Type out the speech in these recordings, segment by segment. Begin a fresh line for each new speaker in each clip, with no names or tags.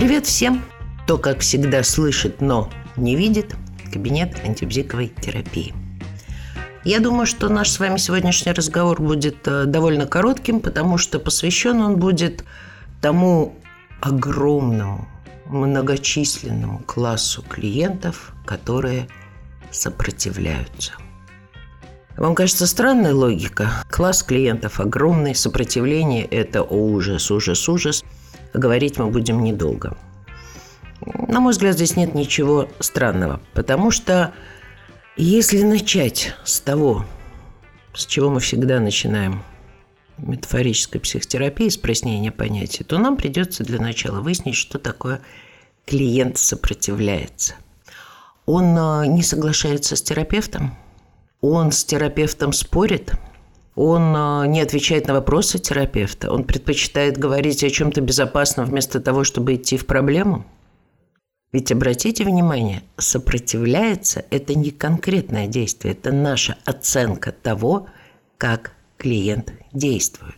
Привет всем, кто, как всегда, слышит, но не видит. Кабинет антибзиковой терапии. Я думаю, что наш с вами сегодняшний разговор будет э, довольно коротким, потому что посвящен он будет тому огромному, многочисленному классу клиентов, которые сопротивляются. Вам кажется странная логика? Класс клиентов огромный, сопротивление – это ужас, ужас, ужас. Говорить мы будем недолго. На мой взгляд, здесь нет ничего странного, потому что если начать с того, с чего мы всегда начинаем метафорической психотерапии, с прояснения понятий, то нам придется для начала выяснить, что такое клиент сопротивляется. Он э, не соглашается с терапевтом – он с терапевтом спорит, он а, не отвечает на вопросы терапевта, он предпочитает говорить о чем-то безопасном вместо того, чтобы идти в проблему. Ведь обратите внимание, сопротивляется – это не конкретное действие, это наша оценка того, как клиент действует.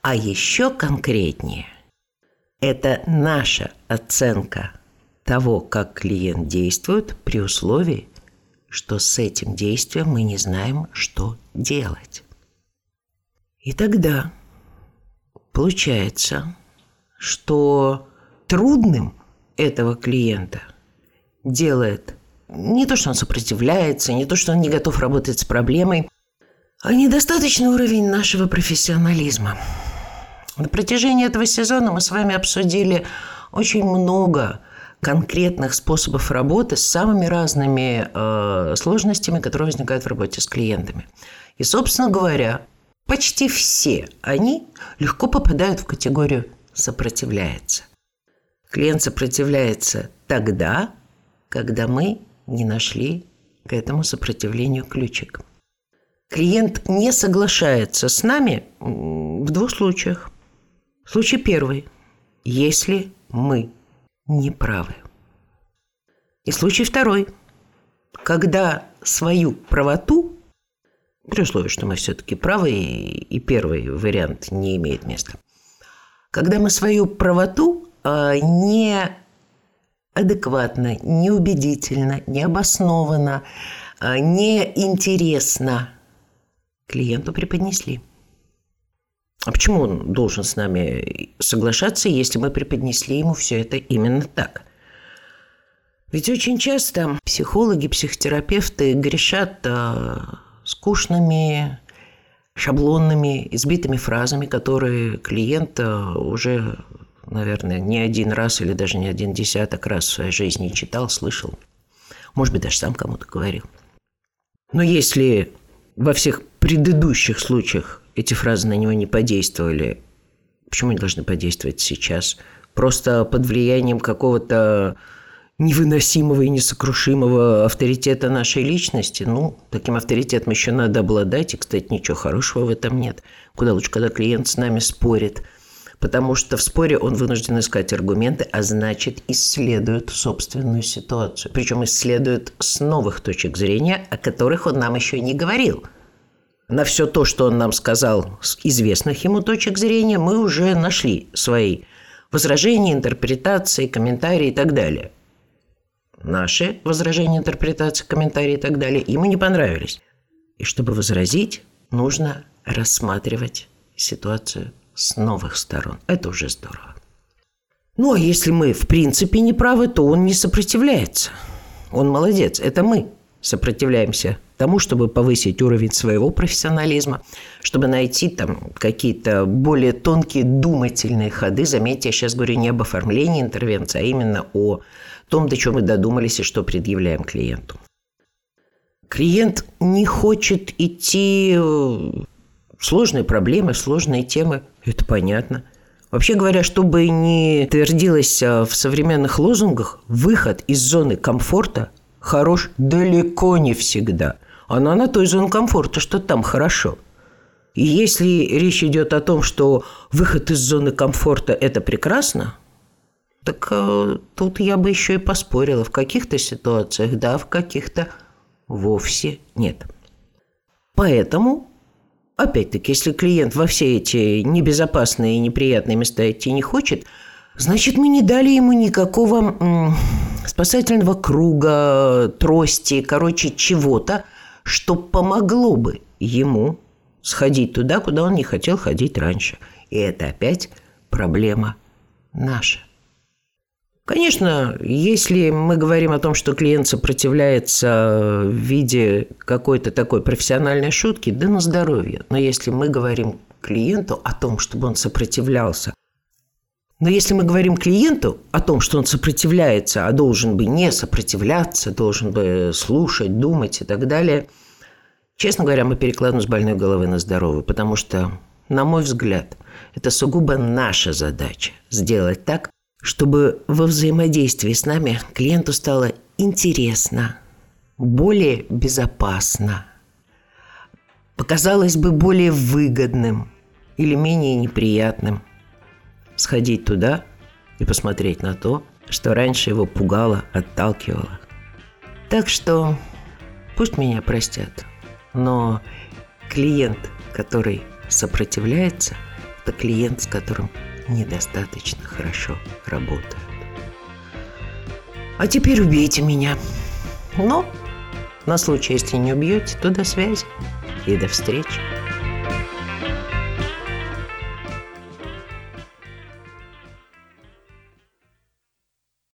А еще конкретнее – это наша оценка того, как клиент действует при условии, что с этим действием мы не знаем, что делать. И тогда получается, что трудным этого клиента делает не то, что он сопротивляется, не то, что он не готов работать с проблемой, а недостаточный уровень нашего профессионализма. На протяжении этого сезона мы с вами обсудили очень много конкретных способов работы с самыми разными э, сложностями, которые возникают в работе с клиентами. И, собственно говоря, почти все они легко попадают в категорию «сопротивляется». Клиент сопротивляется тогда, когда мы не нашли к этому сопротивлению ключик. Клиент не соглашается с нами в двух случаях. Случай первый. Если мы неправы. И случай второй. Когда свою правоту, при условии, что мы все-таки правы, и первый вариант не имеет места, когда мы свою правоту э, не адекватно, неубедительно, необоснованно, э, неинтересно клиенту преподнесли – а почему он должен с нами соглашаться, если мы преподнесли ему все это именно так? Ведь очень часто психологи, психотерапевты грешат а, скучными, шаблонными, избитыми фразами, которые клиент уже, наверное, не один раз или даже не один десяток раз в своей жизни читал, слышал. Может быть, даже сам кому-то говорил. Но если во всех предыдущих случаях эти фразы на него не подействовали. Почему они должны подействовать сейчас? Просто под влиянием какого-то невыносимого и несокрушимого авторитета нашей личности. Ну, таким авторитетом еще надо обладать. И, кстати, ничего хорошего в этом нет. Куда лучше, когда клиент с нами спорит. Потому что в споре он вынужден искать аргументы, а значит, исследует собственную ситуацию. Причем исследует с новых точек зрения, о которых он нам еще не говорил – на все то, что он нам сказал с известных ему точек зрения, мы уже нашли свои возражения, интерпретации, комментарии и так далее. Наши возражения, интерпретации, комментарии и так далее ему не понравились. И чтобы возразить, нужно рассматривать ситуацию с новых сторон. Это уже здорово. Ну, а если мы в принципе не правы, то он не сопротивляется. Он молодец. Это мы сопротивляемся тому, чтобы повысить уровень своего профессионализма, чтобы найти там какие-то более тонкие думательные ходы. Заметьте, я сейчас говорю не об оформлении интервенции, а именно о том, до чего мы додумались и что предъявляем клиенту. Клиент не хочет идти в сложные проблемы, сложные темы. Это понятно. Вообще говоря, чтобы не твердилось а, в современных лозунгах, выход из зоны комфорта хорош далеко не всегда – она на той зоне комфорта, что там хорошо. И если речь идет о том, что выход из зоны комфорта – это прекрасно, так э, тут я бы еще и поспорила. В каких-то ситуациях да, в каких-то вовсе нет. Поэтому, опять-таки, если клиент во все эти небезопасные и неприятные места идти не хочет, Значит, мы не дали ему никакого спасательного круга, трости, короче, чего-то, что помогло бы ему сходить туда, куда он не хотел ходить раньше. И это опять проблема наша. Конечно, если мы говорим о том, что клиент сопротивляется в виде какой-то такой профессиональной шутки, да на здоровье. Но если мы говорим клиенту о том, чтобы он сопротивлялся, но если мы говорим клиенту о том, что он сопротивляется, а должен бы не сопротивляться, должен бы слушать, думать и так далее, честно говоря, мы перекладываем с больной головы на здоровую, потому что, на мой взгляд, это сугубо наша задача – сделать так, чтобы во взаимодействии с нами клиенту стало интересно, более безопасно, показалось бы более выгодным или менее неприятным сходить туда и посмотреть на то, что раньше его пугало, отталкивало. Так что пусть меня простят, но клиент, который сопротивляется, это клиент, с которым недостаточно хорошо работают. А теперь убейте меня. Но на случай, если не убьете, то до связи и до встречи.